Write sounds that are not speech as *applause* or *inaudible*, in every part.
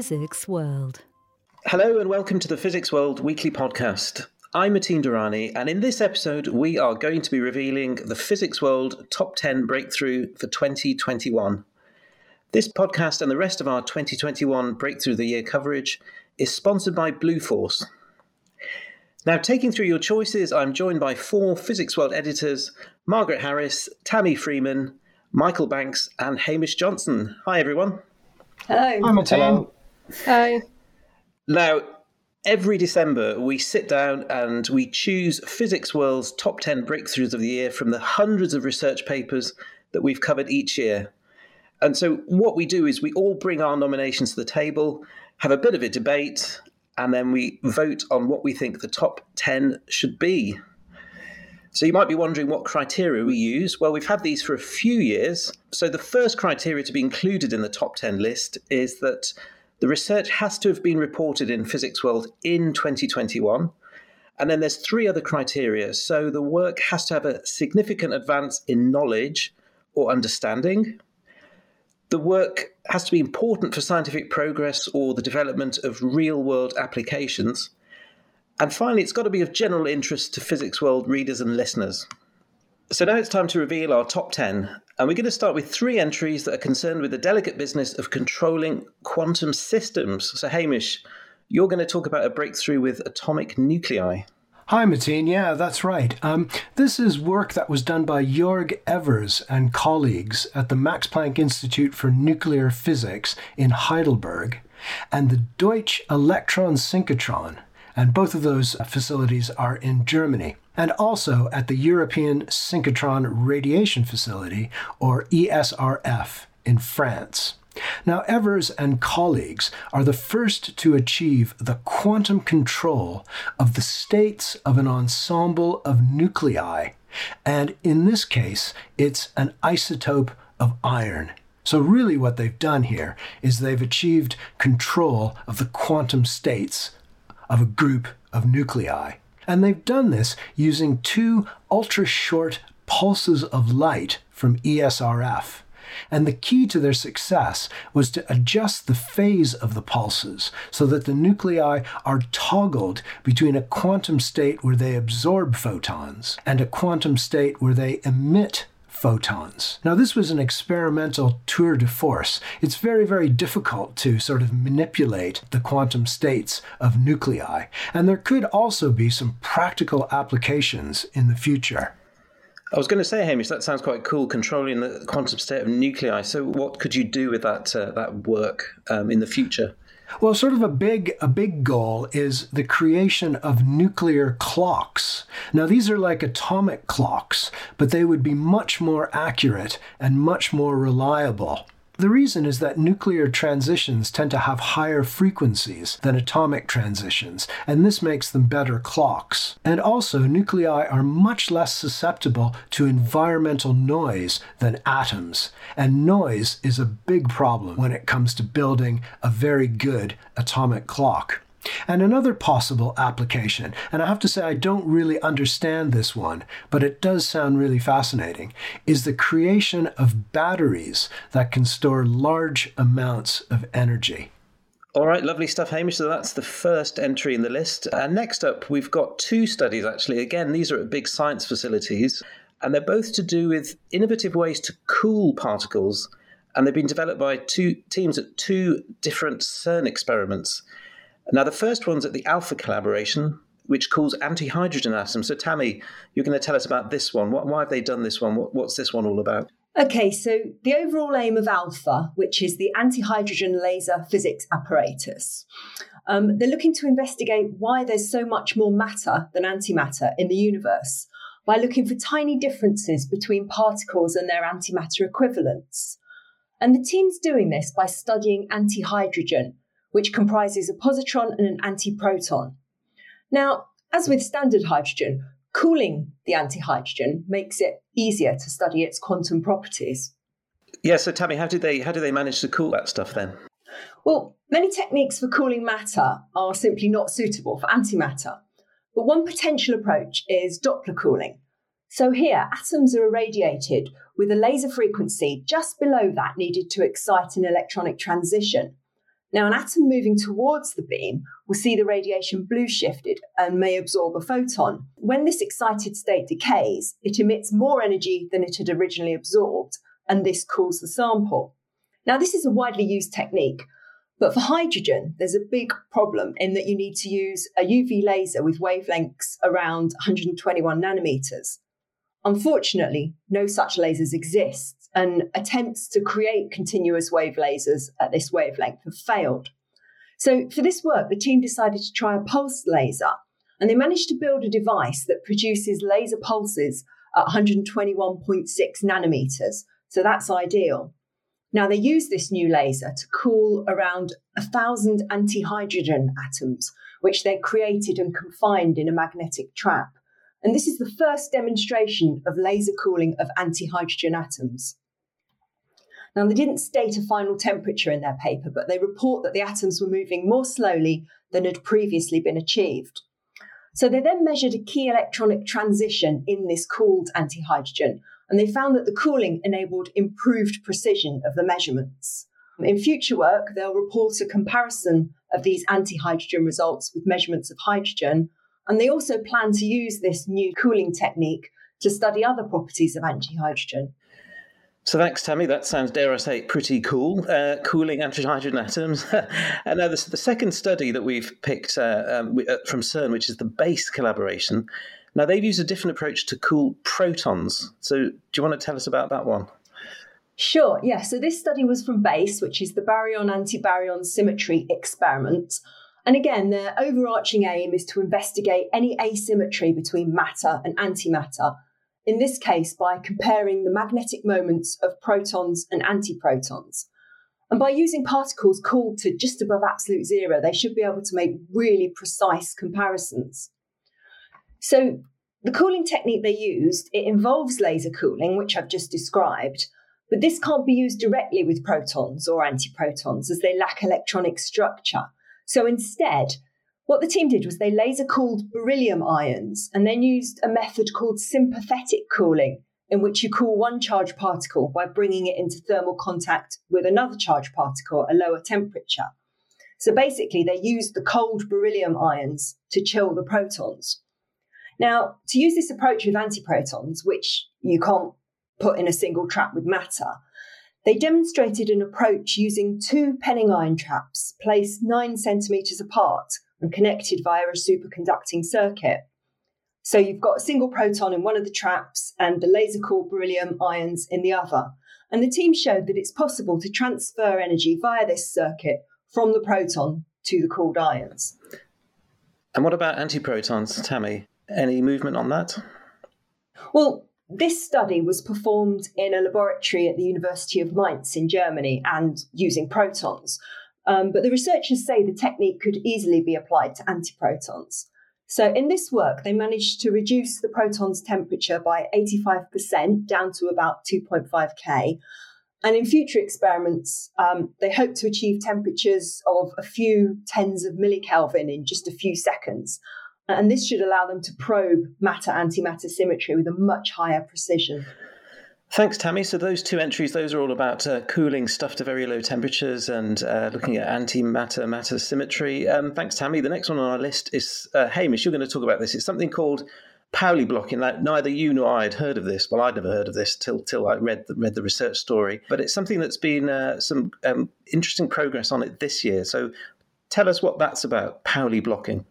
Physics World. Hello and welcome to the Physics World weekly podcast. I'm Matin Durrani, and in this episode, we are going to be revealing the Physics World Top 10 Breakthrough for 2021. This podcast and the rest of our 2021 Breakthrough the Year coverage is sponsored by Bluefors. Now, taking through your choices, I'm joined by four Physics World editors Margaret Harris, Tami Freeman, Michael Banks, and Hamish Johnston. Hi, everyone. Hello. Hi, Matin. Hi. Now, every December, we sit down and we choose Physics World's top 10 breakthroughs of the year from the hundreds of research papers that we've covered each year. And so, what we do is we all bring our nominations to the table, have a bit of a debate, and then we vote on what we think the top 10 should be. So, you might be wondering what criteria we use. Well, we've had these for a few years. So, the first criteria to be included in the top 10 list is that the research has to have been reported in Physics World in 2021. And then there's three other criteria. So, the work has to have a significant advance in knowledge or understanding the work has to be important for scientific progress or the development of real world applications. And finally, it's got to be of general interest to Physics World readers and listeners. So now it's time to reveal our top 10. And we're going to start with three entries that are concerned with the delicate business of controlling quantum systems. So, Hamish, you're going to talk about a breakthrough with atomic nuclei. Hi, Matin. Yeah, that's right. Um, this is work that was done by Jörg Evers and colleagues at the Max Planck Institute for Nuclear Physics in Heidelberg and the Deutsche Elektron Synchrotron. And both of those facilities are in Germany. And also at the European Synchrotron Radiation Facility, or ESRF, in France. Now, Evers and colleagues are the first to achieve the quantum control of the states of an ensemble of nuclei, and in this case, it's an isotope of iron. So, really, what they've done here is they've achieved control of the quantum states of a group of nuclei. And they've done this using two ultra short pulses of light from ESRF. And the key to their success was to adjust the phase of the pulses so that the nuclei are toggled between a quantum state where they absorb photons and a quantum state where they emit photons. Now, this was an experimental tour de force. It's very, very difficult to sort of manipulate the quantum states of nuclei, and there could also be some practical applications in the future. I was going to say, Hamish, that sounds quite cool, controlling the quantum state of nuclei. So, what could you do with that uh, that work um, in the future? Well, sort of a big a big goal is the creation of nuclear clocks. Now, these are like atomic clocks, but they would be much more accurate and much more reliable. The reason is that nuclear transitions tend to have higher frequencies than atomic transitions, and this makes them better clocks. And also, nuclei are much less susceptible to environmental noise than atoms, and noise is a big problem when it comes to building a very good atomic clock. And another possible application, and I have to say I don't really understand this one, but it does sound really fascinating, is the creation of batteries that can store large amounts of energy. All right, lovely stuff, Hamish. So that's the first entry in the list. And next up, we've got two studies actually. Again, these are at big science facilities, and they're both to do with innovative ways to cool particles. And they've been developed by two teams at two different CERN experiments. Now, the first one's at the Alpha collaboration, which calls anti-hydrogen atoms. So, Tami, you're going to tell us about this one. What, why have they done this one? What, what's this one all about? Okay, so the overall aim of ALPHA, which is the anti hydrogen laser physics apparatus, um, they're looking to investigate why there's so much more matter than antimatter in the universe by looking for tiny differences between particles and their antimatter equivalents. And the team's doing this by studying anti hydrogen, which comprises a positron and an antiproton. Now, as with standard hydrogen, cooling the antihydrogen makes it easier to study its quantum properties. Yeah, so Tami, how did they how do they manage to cool that stuff then? Well, many techniques for cooling matter are simply not suitable for antimatter. But one potential approach is Doppler cooling. So here, atoms are irradiated with a laser frequency just below that needed to excite an electronic transition. Now, an atom moving towards the beam will see the radiation blue shifted and may absorb a photon. When this excited state decays, it emits more energy than it had originally absorbed, and this cools the sample. Now, this is a widely used technique, but for hydrogen, there's a big problem in that you need to use a UV laser with wavelengths around 121 nanometers. Unfortunately, no such lasers exist, and attempts to create continuous wave lasers at this wavelength have failed. So, for this work, the team decided to try a pulse laser, and they managed to build a device that produces laser pulses at 121.6 nanometers. So, that's ideal. Now, they use this new laser to cool around a thousand anti hydrogen atoms, which they created and confined in a magnetic trap. And this is the first demonstration of laser cooling of anti hydrogen atoms. Now, they didn't state a final temperature in their paper, but they report that the atoms were moving more slowly than had previously been achieved. So they then measured a key electronic transition in this cooled anti hydrogen, and they found that the cooling enabled improved precision of the measurements. In future work, they'll report a comparison of these anti hydrogen results with measurements of hydrogen, and they also plan to use this new cooling technique to study other properties of anti hydrogen. So thanks, Tami. That sounds, dare I say, pretty cool. Uh, cooling anti-hydrogen atoms. and *laughs* now the, the, second study that we've picked uh, um, uh, from CERN, which is the BASE collaboration. Now they've used a different approach to cool protons. So do you want to tell us about that one? Sure. Yeah. So this study was from BASE, which is the baryon-antibaryon symmetry experiment. And again, their overarching aim is to investigate any asymmetry between matter and antimatter in this case by comparing the magnetic moments of protons and antiprotons. And by using particles cooled to just above absolute zero, they should be able to make really precise comparisons. So the cooling technique they used, it involves laser cooling, which I've just described, but this can't be used directly with protons or antiprotons as they lack electronic structure. So instead, what the team did was they laser cooled beryllium ions and then used a method called sympathetic cooling, in which you cool one charged particle by bringing it into thermal contact with another charged particle at a lower temperature. So basically, they used the cold beryllium ions to chill the protons. Now, to use this approach with antiprotons, which you can't put in a single trap with matter, they demonstrated an approach using two Penning ion traps placed nine centimetres apart and connected via a superconducting circuit. So you've got a single proton in one of the traps and the laser cooled beryllium ions in the other. And the team showed that it's possible to transfer energy via this circuit from the proton to the cooled ions. And what about antiprotons, Tami? Any movement on that? Well, this study was performed in a laboratory at the University of Mainz in Germany and using protons. Um, but the researchers say the technique could easily be applied to antiprotons. So, in this work, they managed to reduce the proton's temperature by 85% down to about 2.5 K. And in future experiments, um, they hope to achieve temperatures of a few tens of millikelvin in just a few seconds. And this should allow them to probe matter antimatter symmetry with a much higher precision. Thanks, Tami. So those two entries, those are all about uh, cooling stuff to very low temperatures and uh, looking at antimatter matter symmetry. Um, thanks, Tami. The next one on our list is uh, Hamish. You're going to talk about this. It's something called Pauli blocking. Like neither you nor I had heard of this. Well, I'd never heard of this till till I read the, read the research story. But it's something that's been uh, some um, interesting progress on it this year. So tell us what that's about. Pauli blocking.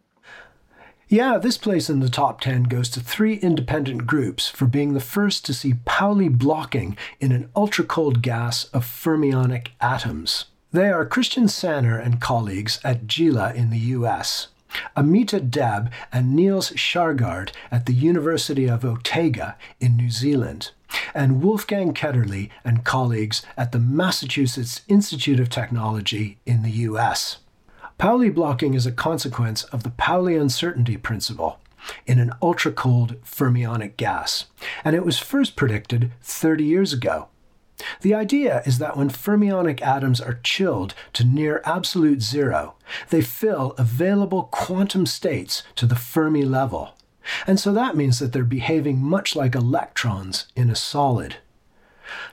Yeah, this place in the top 10 goes to three independent groups for being the first to see Pauli blocking in an ultra cold gas of fermionic atoms. They are Christian Sanner and colleagues at JILA in the US, Amita Deb and Niels Kjærgaard at the University of Otago in New Zealand, and Wolfgang Ketterle and colleagues at the Massachusetts Institute of Technology in the US. Pauli blocking is a consequence of the Pauli uncertainty principle in an ultra cold fermionic gas, and it was first predicted 30 years ago. The idea is that when fermionic atoms are chilled to near absolute zero, they fill available quantum states to the Fermi level. And so that means that they're behaving much like electrons in a solid.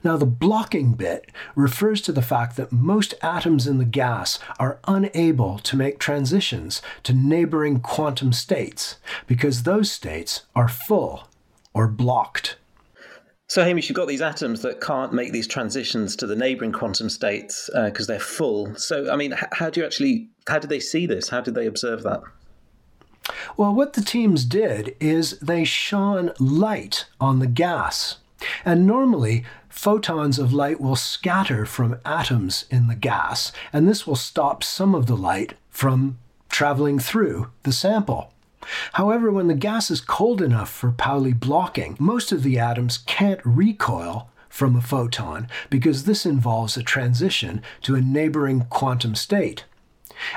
Now, the blocking bit refers to the fact that most atoms in the gas are unable to make transitions to neighboring quantum states because those states are full or blocked. So, Hamish, you've got these atoms that can't make these transitions to the neighboring quantum states because uh, they're full. So, I mean, how do you actually, how did they see this? How did they observe that? Well, what the teams did is they shone light on the gas. And normally, photons of light will scatter from atoms in the gas, and this will stop some of the light from traveling through the sample. However, when the gas is cold enough for Pauli blocking, most of the atoms can't recoil from a photon because this involves a transition to a neighboring quantum state.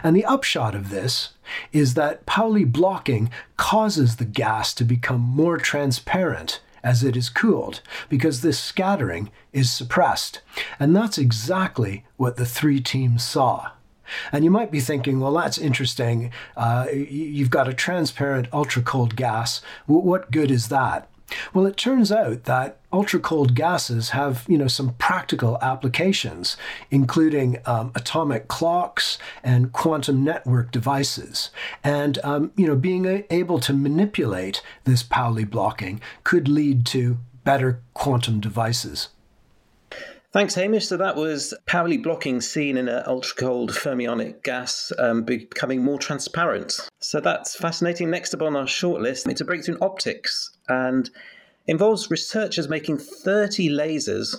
And the upshot of this is that Pauli blocking causes the gas to become more transparent as it is cooled, because this scattering is suppressed. And that's exactly what the three teams saw. And you might be thinking, well, that's interesting. Uh, you've got a transparent ultra cold gas. What good is that? Well, it turns out that ultra cold gases have, you know, some practical applications, including um, atomic clocks and quantum network devices. And, um, you know, being able to manipulate this Pauli blocking could lead to better quantum devices. Thanks, Hamish. So that was Pauli blocking seen in an ultra cold fermionic gas um, becoming more transparent. So that's fascinating. Next up on our shortlist, it's a breakthrough in optics and involves researchers making 30 lasers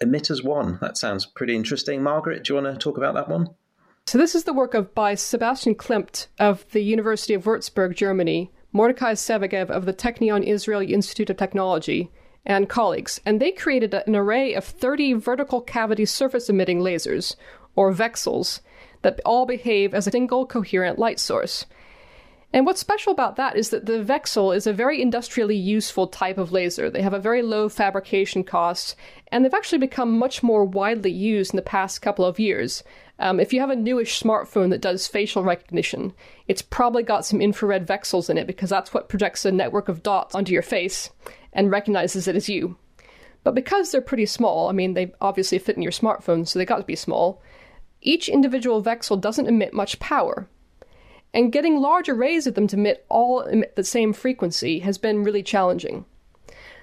emit as one. That sounds pretty interesting. Margaret, do you want to talk about that one? So this is the work of by Sebastian Klembt of the University of Würzburg, Germany, Mordechai Segev of the Technion Israel Institute of Technology, and colleagues, and they created an array of 30 vertical cavity surface emitting lasers, or VCSELs, that all behave as a single coherent light source. And what's special about that is that the VCSEL is a very industrially useful type of laser. They have a very low fabrication cost, and they've actually become much more widely used in the past couple of years. Um, if you have a newish smartphone that does facial recognition, it's probably got some infrared VCSELs in it because that's what projects a network of dots onto your face and recognizes it as you. But because they're pretty small, I mean, they obviously fit in your smartphone, so they got to be small, each individual VCSEL doesn't emit much power. And getting large arrays of them to emit all emit the same frequency has been really challenging.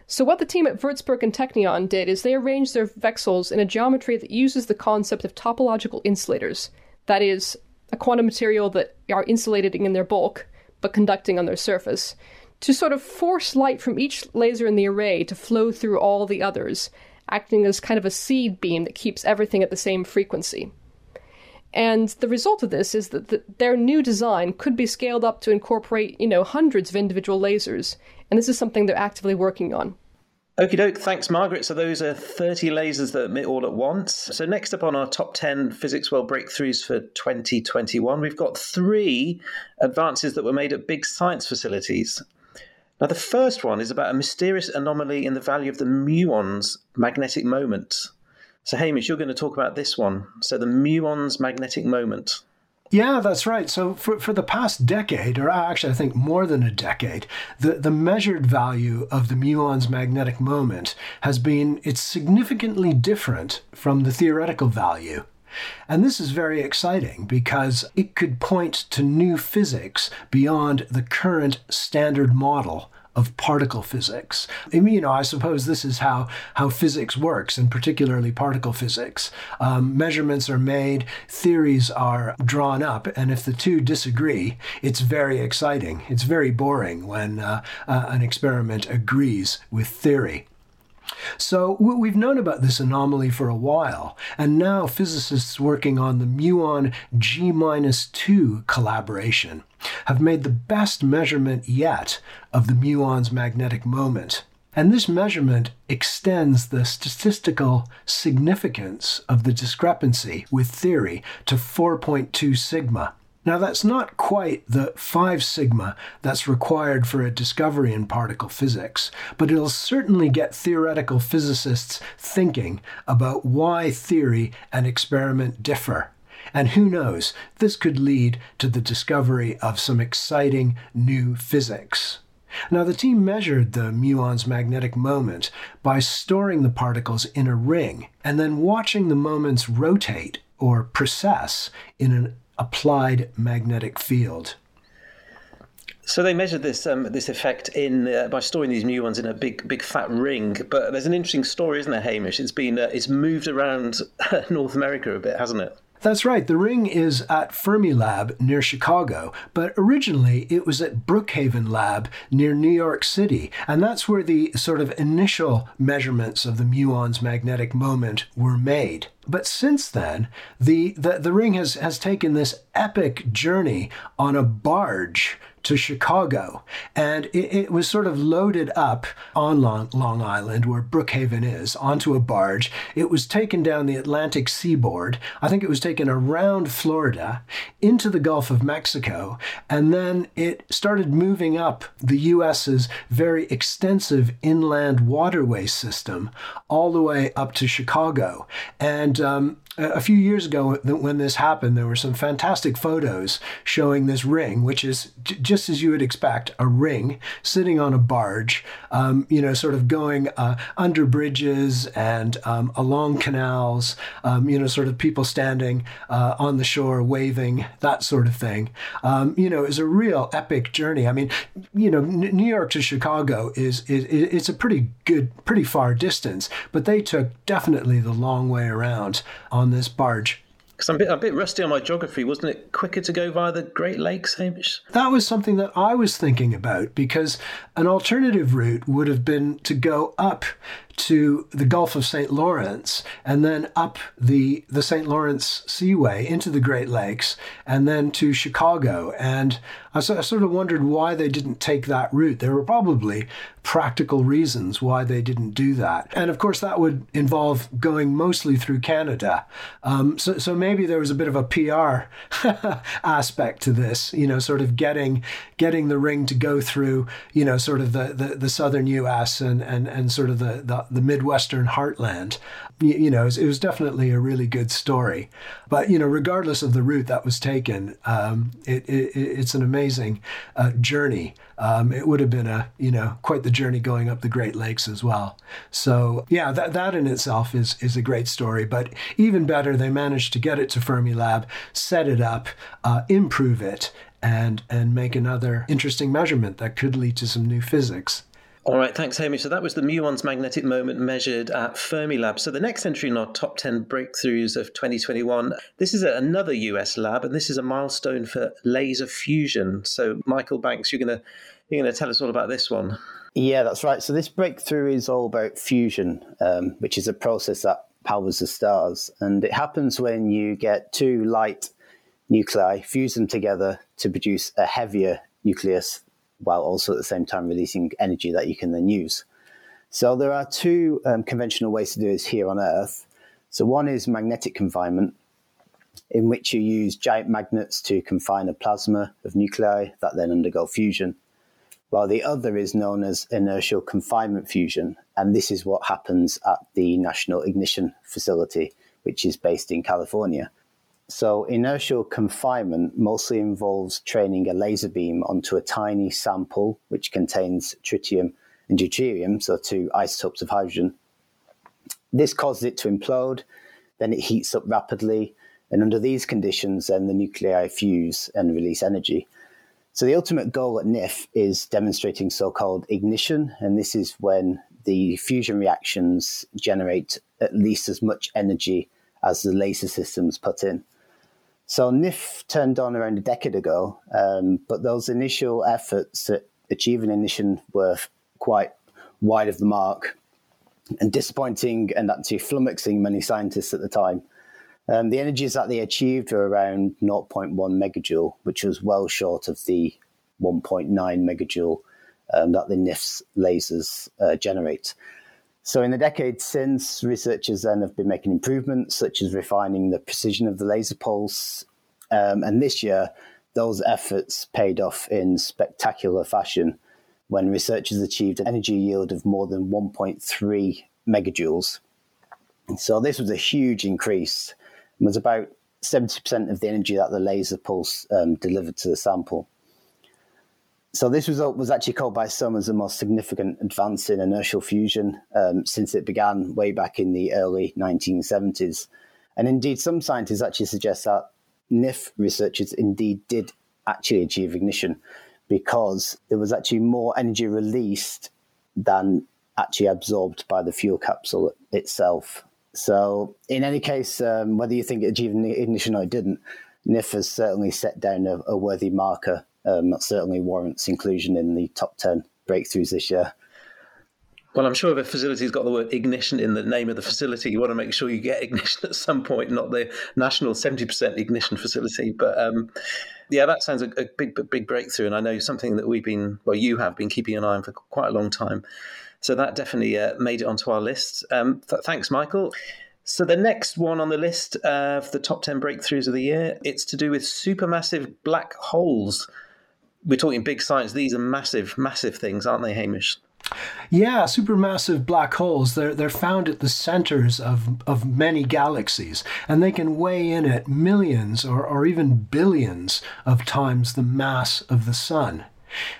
So, what the team at Würzburg and Technion did is they arranged their VCSELs in a geometry that uses the concept of topological insulators. That is, a quantum material that are insulating in their bulk, but conducting on their surface, to sort of force light from each laser in the array to flow through all the others, acting as kind of a seed beam that keeps everything at the same frequency. And the result of this is that the, their new design could be scaled up to incorporate, you know, hundreds of individual lasers, and this is something they're actively working on. Okie doke, thanks, Margaret. So those are 30 lasers that emit all at once. So next up on our top 10 physics world breakthroughs for 2021, we've got three advances that were made at big science facilities. Now, the first one is about a mysterious anomaly in the value of the muon's magnetic moment. So, Hamish, you're going to talk about this one. So, the muon's magnetic moment. Yeah, that's right. So for, for the past decade, or uh, actually I think more than a decade, the, the measured value of the muon's magnetic moment has been it's significantly different from the theoretical value. And this is very exciting because it could point to new physics beyond the current standard model of particle physics. I mean, you know, I suppose this is how, how physics works, and particularly particle physics. Um, measurements are made, theories are drawn up, and if the two disagree, it's very exciting. It's very boring when uh, uh, an experiment agrees with theory. So we've known about this anomaly for a while, and now physicists working on the muon G-2 collaboration have made the best measurement yet of the muon's magnetic moment. And this measurement extends the statistical significance of the discrepancy with theory to 4.2 sigma. Now, that's not quite the 5 sigma that's required for a discovery in particle physics, but it'll certainly get theoretical physicists thinking about why theory and experiment differ. And who knows, this could lead to the discovery of some exciting new physics. Now, the team measured the muon's magnetic moment by storing the particles in a ring and then watching the moments rotate or precess in an applied magnetic field. So they measured this um, this effect in uh, by storing these muons in a big big fat ring. But there's an interesting story, isn't there, Hamish? It's been uh, it's moved around *laughs* North America a bit, hasn't it? That's right. The ring is at Fermilab near Chicago, but originally it was at Brookhaven Lab near New York City, and that's where the sort of initial measurements of the muon's magnetic moment were made. But since then, the, the, the ring has, has taken this epic journey on a barge to Chicago. And it, it, was sort of loaded up on Long, Long Island, where Brookhaven is, onto a barge. It was taken down the Atlantic seaboard. I think it was taken around Florida into the Gulf of Mexico. And then it started moving up the U.S.'s very extensive inland waterway system all the way up to Chicago. And um, a few years ago when this happened there were some fantastic photos showing this ring which is just as you would expect a ring sitting on a barge um, you know sort of going uh, under bridges and um, along canals um, you know sort of people standing uh, on the shore waving that sort of thing. Um, you know is a real epic journey. I mean you know new york to chicago is, is it's a pretty good pretty far distance but they took definitely the long way around on this barge. Because I'm a bit, a bit rusty on my geography. Wasn't it quicker to go via the Great Lakes, Hamish? That was something that I was thinking about because an alternative route would have been to go up to the Gulf of St. Lawrence and then up the, the St. Lawrence Seaway into the Great Lakes and then to Chicago. And I, I sort of wondered why they didn't take that route. There were probably practical reasons why they didn't do that. And of course, that would involve going mostly through Canada. Um, so, so maybe there was a bit of a PR *laughs* aspect to this, you know, sort of getting getting the ring to go through, you know, sort of the, the, the southern US and, and, and sort of the, the the, Midwestern heartland. You, you know, it was, it was, definitely a really good story. But, you know, regardless of the route that was taken, um, it, it, it's an amazing uh, journey. Um, it would have been a, you know, quite the journey going up the Great Lakes as well. So, yeah, that, that in itself is, is a great story. But even better, they managed to get it to Fermilab, set it up, uh, improve it, and and make another interesting measurement that could lead to some new physics. All right, thanks, Hamish. So that was the muon's magnetic moment measured at Fermilab. So the next entry in our top 10 breakthroughs of 2021, this is another US lab, and this is a milestone for laser fusion. So, Michael Banks, you're going to you're going to tell us all about this one. Yeah, that's right. So this breakthrough is all about fusion, um, which is a process that powers the stars, and it happens when you get two light nuclei, fuse them together to produce a heavier nucleus while also at the same time releasing energy that you can then use. So there are two um, conventional ways to do this here on Earth. So one is magnetic confinement, in which you use giant magnets to confine a plasma of nuclei that then undergo fusion, while the other is known as inertial confinement fusion, and this is what happens at the National Ignition Facility, which is based in California. So, inertial confinement mostly involves training a laser beam onto a tiny sample which contains tritium and deuterium, so two isotopes of hydrogen. This causes it to implode, then it heats up rapidly, and under these conditions, then the nuclei fuse and release energy. So, the ultimate goal at NIF is demonstrating so called ignition, and this is when the fusion reactions generate at least as much energy as the laser systems put in. So NIF turned on around a decade ago, um, but those initial efforts at achieving ignition were quite wide of the mark and disappointing and actually flummoxing many scientists at the time. Um, the energies that they achieved were around 0.1 megajoule, which was well short of the 1.9 megajoule um, that the NIF's lasers uh, generate. So, in the decades since, researchers then have been making improvements, such as refining the precision of the laser pulse. Um, and this year, those efforts paid off in spectacular fashion when researchers achieved an energy yield of more than 1.3 megajoules. So, this was a huge increase. It was about 70% of the energy that the laser pulse um, delivered to the sample. So this result was actually called by some as the most significant advance in inertial fusion um, since it began way back in the early 1970s. And indeed, some scientists actually suggest that NIF researchers indeed did actually achieve ignition because there was actually more energy released than actually absorbed by the fuel capsule itself. So, in any case, um, whether you think it achieved ignition or it didn't, NIF has certainly set down a, a worthy marker um, that certainly warrants inclusion in the top 10 breakthroughs this year. Well, I'm sure if a facility's got the word ignition in the name of the facility, you want to make sure you get *laughs* ignition at some point, not the national 70% ignition facility. But um, yeah, that sounds a, a, big, big breakthrough. And I know something that we've been, well, you have been keeping an eye on for quite a long time. So that definitely uh, made it onto our list. Um, th- thanks, Michael. So the next one on the list of the top 10 breakthroughs of the year, it's to do with supermassive black holes. We're talking big science. These are massive, massive things, aren't they, Hamish? Yeah, supermassive black holes, they're, they're found at the centers of, of many galaxies, and they can weigh in at millions or, or even billions of times the mass of the sun.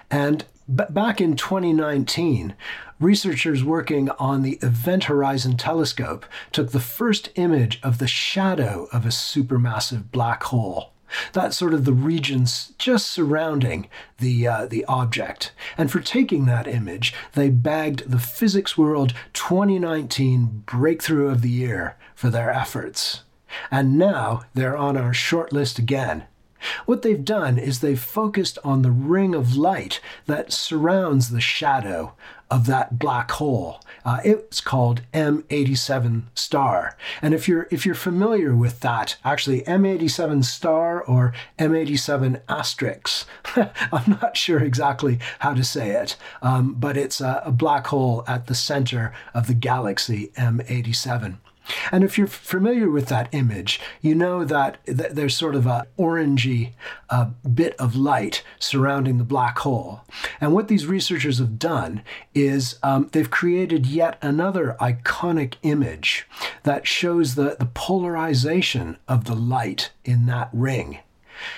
And b- back in 2019, researchers working on the Event Horizon Telescope took the first image of the shadow of a supermassive black hole. That's sort of the regions just surrounding the, uh, the object. And for taking that image, they bagged the Physics World 2019 Breakthrough of the Year for their efforts. And now they're on our short list again. What they've done is they've focused on the ring of light that surrounds the shadow of that black hole. Uh, it's called M87 star. And if you're if you're familiar with that, actually M87 star or M87 asterisk, *laughs* I'm not sure exactly how to say it, um, but it's a, a black hole at the center of the galaxy M87. And if you're familiar with that image, you know that th- there's sort of a orangey uh, bit of light surrounding the black hole. And what these researchers have done is um, they've created yet another iconic image that shows the, the polarization of the light in that ring.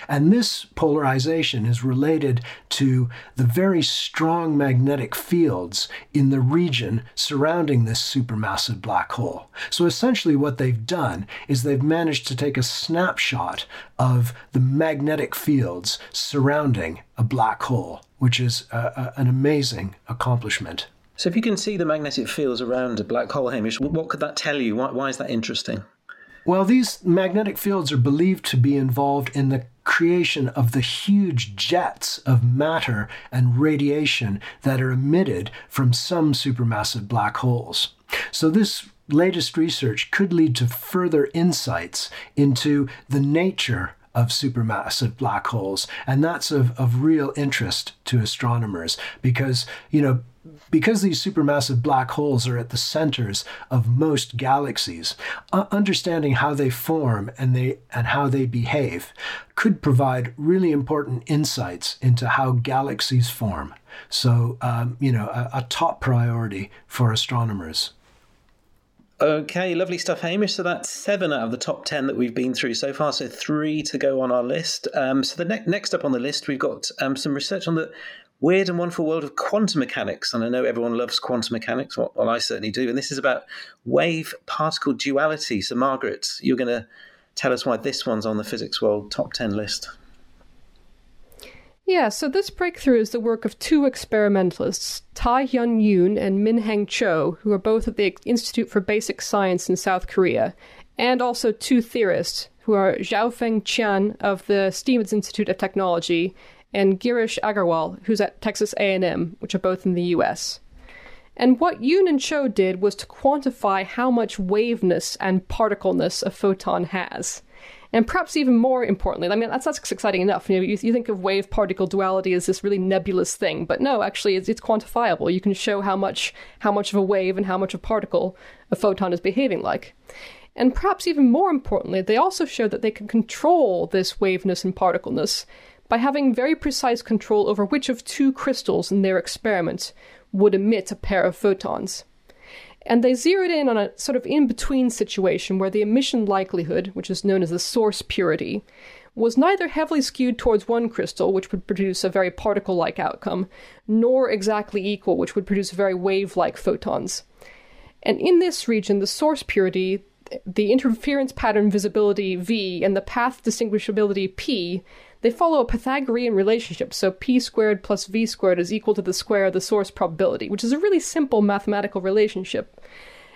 And this polarization is related to the very strong magnetic fields in the region surrounding this supermassive black hole. So essentially, what they've done is they've managed to take a snapshot of the magnetic fields surrounding a black hole, which is a, a, an amazing accomplishment. So, if you can see the magnetic fields around a black hole, Hamish, what could that tell you? Why, why is that interesting? Well, these magnetic fields are believed to be involved in the creation of the huge jets of matter and radiation that are emitted from some supermassive black holes. So, this latest research could lead to further insights into the nature of supermassive black holes. And that's of, of real interest to astronomers because, you know, because these supermassive black holes are at the centers of most galaxies, uh, understanding how they form and they and how they behave could provide really important insights into how galaxies form. So, um, you know, a, a top priority for astronomers. Okay, lovely stuff, Hamish. So that's seven out of the top ten that we've been through so far. So three to go on our list. Um, so the ne- next up on the list, we've got um, some research on the weird and wonderful world of quantum mechanics. And I know everyone loves quantum mechanics. Well, well I certainly do. And this is about wave particle duality. So, Margaret, you're going to tell us why this one's on the Physics World top 10 list. Yeah, so this breakthrough is the work of two experimentalists, Tai Hyun Yoon and Minhaeng Cho, who are both at the Institute for Basic Science in South Korea, and also two theorists, who are Xiaofeng Qian of the Stevens Institute of Technology and Girish Agarwal, who's at Texas A&M, which are both in the US. And what Yoon and Cho did was to quantify how much waveness and particleness a photon has. And perhaps even more importantly, I mean, that's, that's exciting enough. You, know, you, you think of wave particle duality as this really nebulous thing, but no, actually, it's, it's quantifiable. You can show how much, how much of a wave and how much of a particle a photon is behaving like. And perhaps even more importantly, they also showed that they can control this waveness and particleness by having very precise control over which of two crystals in their experiment would emit a pair of photons. And they zeroed in on a sort of in between situation where the emission likelihood, which is known as the source purity, was neither heavily skewed towards one crystal, which would produce a very particle like outcome, nor exactly equal, which would produce very wave like photons. And in this region, the source purity, the interference pattern visibility V, and the path distinguishability P, they follow a Pythagorean relationship. So P squared plus V squared is equal to the square of the source probability, which is a really simple mathematical relationship.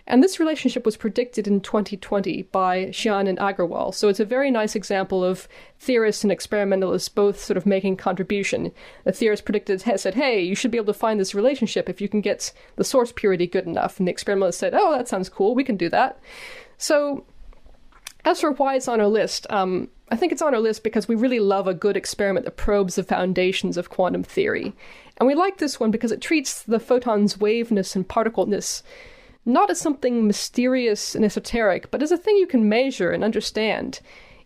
And this relationship was predicted in 2020 by Qian and Agarwal. So it's a very nice example of theorists and experimentalists both sort of making contribution. The theorist predicted said, "Hey, you should be able to find this relationship if you can get the source purity good enough." And the experimentalist said, "Oh, that sounds cool. We can do that." So, as for why it's on our list, um, I think it's on our list because we really love a good experiment that probes the foundations of quantum theory. And we like this one because it treats the photon's waveness and particleness not as something mysterious and esoteric, but as a thing you can measure and understand.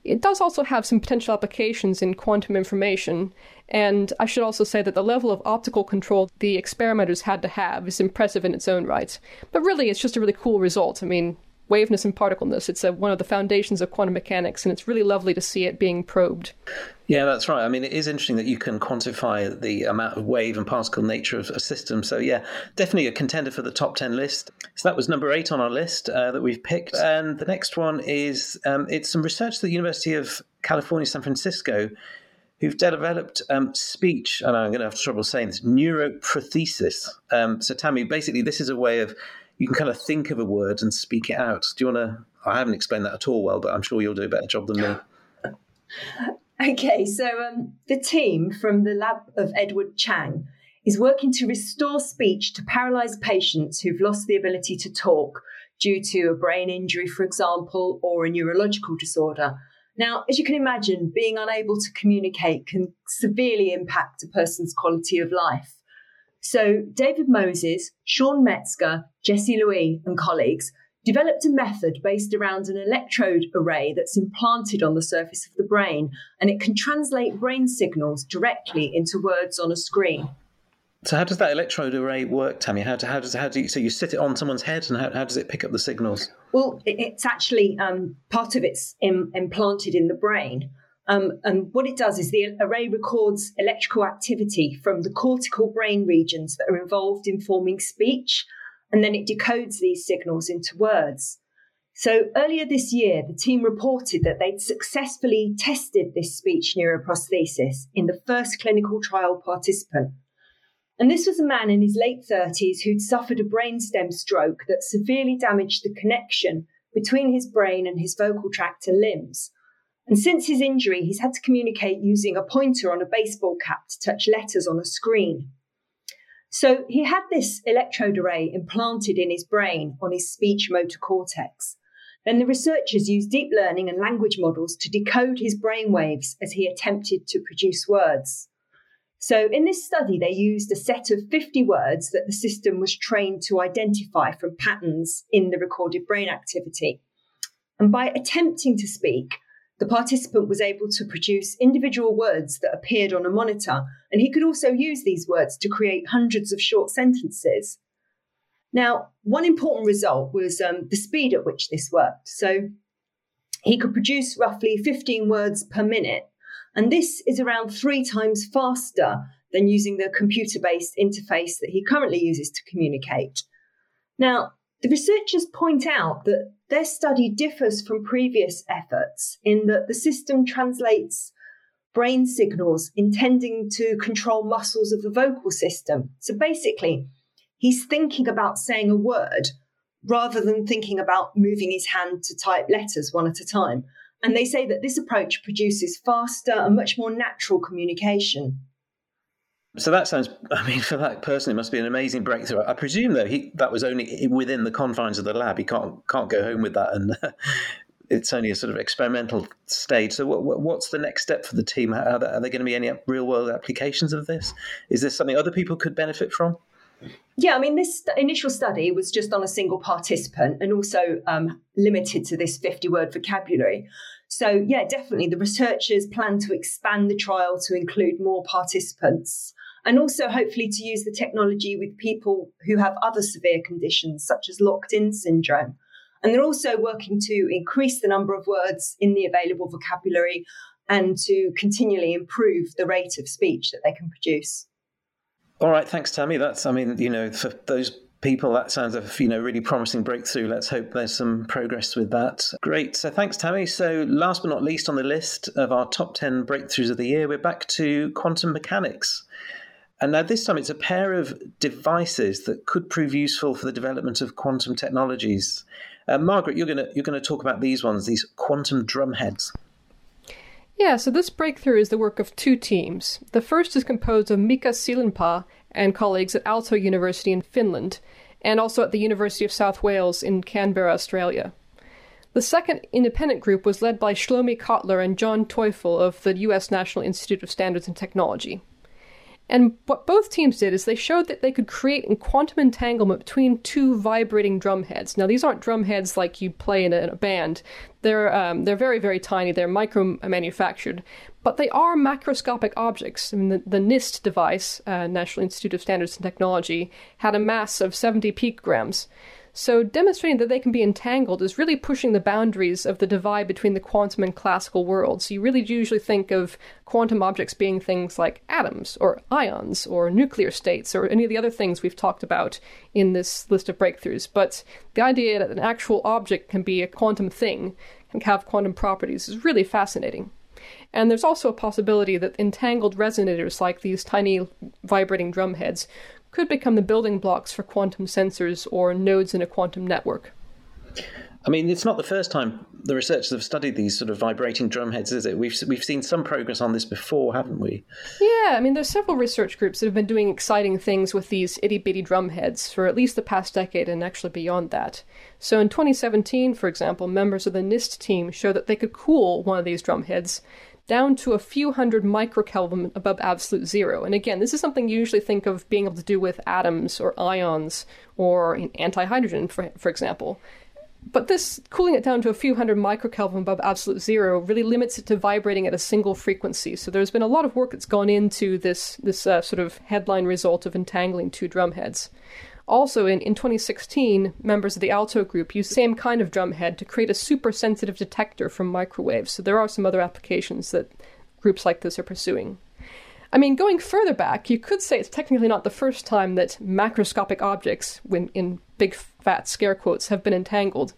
It does also have some potential applications in quantum information, and I should also say that the level of optical control the experimenters had to have is impressive in its own right. But really, it's just a really cool result. I mean, waveness and particleness. It's a, one of the foundations of quantum mechanics, and it's really lovely to see it being probed. Yeah, that's right. I mean, it is interesting that you can quantify the amount of wave and particle nature of a system. So, yeah, definitely a contender for the top 10 list. So, that was number eight on our list uh, that we've picked. And the next one is um, it's some research at the University of California, San Francisco, who've developed um, speech, and I'm going to have trouble saying this, neuroprothesis. Um, so, Tami, basically, this is a way of you can kind of think of a word and speak it out. Do you want to? I haven't explained that at all well, but I'm sure you'll do a better job than me. *laughs* Okay, so um, the team from the lab of Edward Chang is working to restore speech to paralyzed patients who've lost the ability to talk due to a brain injury, for example, or a neurological disorder. Now, as you can imagine, being unable to communicate can severely impact a person's quality of life. So, David Moses, Sean Metzger, Jesse Louis, and colleagues developed a method based around an electrode array that's implanted on the surface of the brain, and it can translate brain signals directly into words on a screen. So, how does that electrode array work, Tami? How, do, how does how do you, so you sit it on someone's head, and how, how does it pick up the signals? Well, it's actually um, part of it's Im- implanted in the brain. Um, and what it does is the array records electrical activity from the cortical brain regions that are involved in forming speech, and then it decodes these signals into words. So earlier this year, the team reported that they'd successfully tested this speech neuroprosthesis in the first clinical trial participant. And this was a man in his late 30s who'd suffered a brainstem stroke that severely damaged the connection between his brain and his vocal tract and limbs. And since his injury, he's had to communicate using a pointer on a baseball cap to touch letters on a screen. So he had this electrode array implanted in his brain on his speech motor cortex. Then the researchers used deep learning and language models to decode his brain waves as he attempted to produce words. So, in this study, they used a set of 50 words that the system was trained to identify from patterns in the recorded brain activity. And by attempting to speak, the participant was able to produce individual words that appeared on a monitor, and he could also use these words to create hundreds of short sentences. Now, one important result was um, the speed at which this worked. So he could produce roughly 15 words per minute, and this is around three times faster than using the computer based interface that he currently uses to communicate. Now, the researchers point out that their study differs from previous efforts in that the system translates brain signals intending to control muscles of the vocal system. So basically, he's thinking about saying a word rather than thinking about moving his hand to type letters one at a time. And they say that this approach produces faster and much more natural communication. So that sounds. *laughs* I mean, for that person, it must be an amazing breakthrough. I presume though he that was only within the confines of the lab. He can't can't go home with that, and *laughs* it's only a sort of experimental stage. So, what, what's the next step for the team? Are there, are there going to be any real world applications of this? Is this something other people could benefit from? Yeah, I mean, this initial study was just on a single participant and also um, limited to this 50 word vocabulary. So, yeah, definitely the researchers plan to expand the trial to include more participants and also hopefully to use the technology with people who have other severe conditions, such as locked in syndrome. And they're also working to increase the number of words in the available vocabulary and to continually improve the rate of speech that they can produce. All right, thanks, Tami. That's, I mean, you know, for those people, that sounds a you know really promising breakthrough. Let's hope there's some progress with that. Great. So thanks, Tami. So last but not least on the list of our top ten breakthroughs of the year, we're back to quantum mechanics. And now this time it's a pair of devices that could prove useful for the development of quantum technologies. Uh, Margaret, you're going to you're to talk about these ones, these quantum drumheads. Yeah, so this breakthrough is the work of two teams. The first is composed of Mika Sillanpää and colleagues at Aalto University in Finland, and also at the University of South Wales in Canberra, Australia. The second independent group was led by Shlomi Kotler and John Teufel of the U.S. National Institute of Standards and Technology. And what both teams did is they showed that they could create a quantum entanglement between two vibrating drum heads. Now, these aren't drum heads like you play in a, in a band. They're um, they're very very tiny. They're micro manufactured, but they are macroscopic objects. I mean, the, the NIST device, uh, National Institute of Standards and Technology, had a mass of 70 picograms. So, demonstrating that they can be entangled is really pushing the boundaries of the divide between the quantum and classical worlds. You really usually think of quantum objects being things like atoms, or ions, or nuclear states, or any of the other things we've talked about in this list of breakthroughs. But the idea that an actual object can be a quantum thing, can have quantum properties, is really fascinating. And there's also a possibility that entangled resonators like these tiny vibrating drumheads could become the building blocks for quantum sensors or nodes in a quantum network. I mean, it's not the first time the researchers have studied these sort of vibrating drumheads, is it? We've we've seen some progress on this before, haven't we? Yeah, I mean, there's several research groups that have been doing exciting things with these itty bitty drumheads for at least the past decade and actually beyond that. So in 2017, for example, members of the NIST team showed that they could cool one of these drumheads down to a few hundred microkelvin above absolute zero. And again, this is something you usually think of being able to do with atoms or ions or antihydrogen, for, for example. But this cooling it down to a few hundred microkelvin above absolute zero really limits it to vibrating at a single frequency. So there's been a lot of work that's gone into this this uh, sort of headline result of entangling two drumheads. Also, in, in 2016, members of the Aalto group used the same kind of drumhead to create a super sensitive detector from microwaves. So there are some other applications that groups like this are pursuing. I mean, going further back, you could say it's technically not the first time that macroscopic objects, when in big fat scare quotes, have been entangled.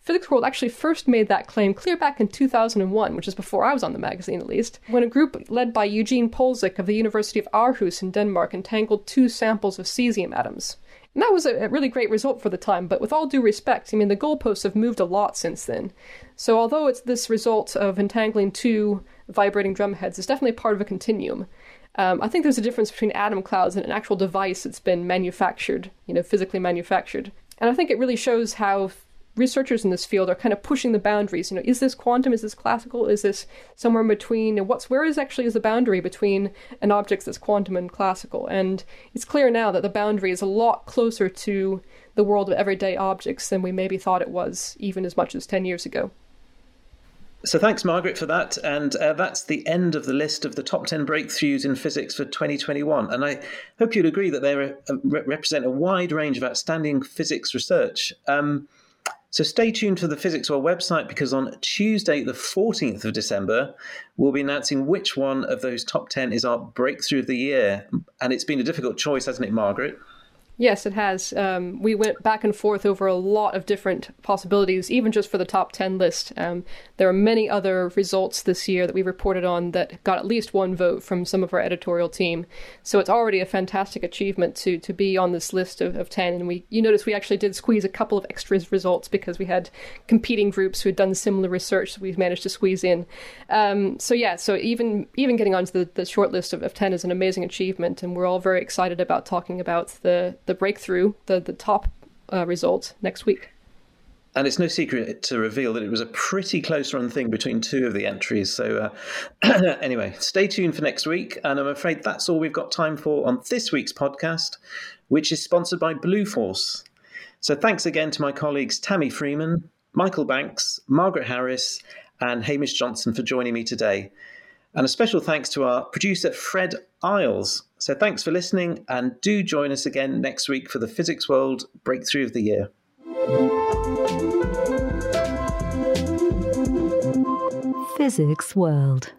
Physics World actually first made that claim clear back in 2001, which is before I was on the magazine at least, when a group led by Eugene Polzik of the University of Aarhus in Denmark entangled two samples of cesium atoms. And that was a, really great result for the time, but with all due respect, I mean, the goalposts have moved a lot since then. So, although it's this result of entangling two vibrating drum heads, it's definitely part of a continuum. Um, I think there's a difference between atom clouds and an actual device that's been manufactured, you know, physically manufactured. And I think it really shows how researchers in this field are kind of pushing the boundaries. You know, is this quantum? Is this classical? Is this somewhere in between? What's where is actually is the boundary between an object that's quantum and classical? And it's clear now that the boundary is a lot closer to the world of everyday objects than we maybe thought it was, even as much as ten years ago. So thanks, Margaret, for that. And uh, that's the end of the list of the top 10 breakthroughs in physics for 2021. And I hope you'd agree that they re- represent a wide range of outstanding physics research. Um, so stay tuned to the Physics World website because on Tuesday, the 14th of December, we'll be announcing which one of those top 10 is our breakthrough of the year. And it's been a difficult choice, hasn't it, Margaret? Yes, it has. Um, we went back and forth over a lot of different possibilities, even just for the top 10 list. Um, there are many other results this year that we reported on that got at least one vote from some of our editorial team. So it's already a fantastic achievement to to be on this list of, of 10. And we, you notice we actually did squeeze a couple of extra results because we had competing groups who had done similar research that we've managed to squeeze in. Um, so yeah, so even even getting onto the, the short list of, of 10 is an amazing achievement. And we're all very excited about talking about the the breakthrough, the the top uh, result next week. And it's no secret to reveal that it was a pretty close run thing between two of the entries. So, uh, *clears throat* anyway, stay tuned for next week. And I'm afraid that's all we've got time for on this week's podcast, which is sponsored by Bluefors. So, thanks again to my colleagues Tami Freeman, Michael Banks, Margaret Harris, and Hamish Johnston for joining me today. And a special thanks to our producer, Fred Isles. So thanks for listening, and do join us again next week for the Physics World Breakthrough of the Year. Physics World.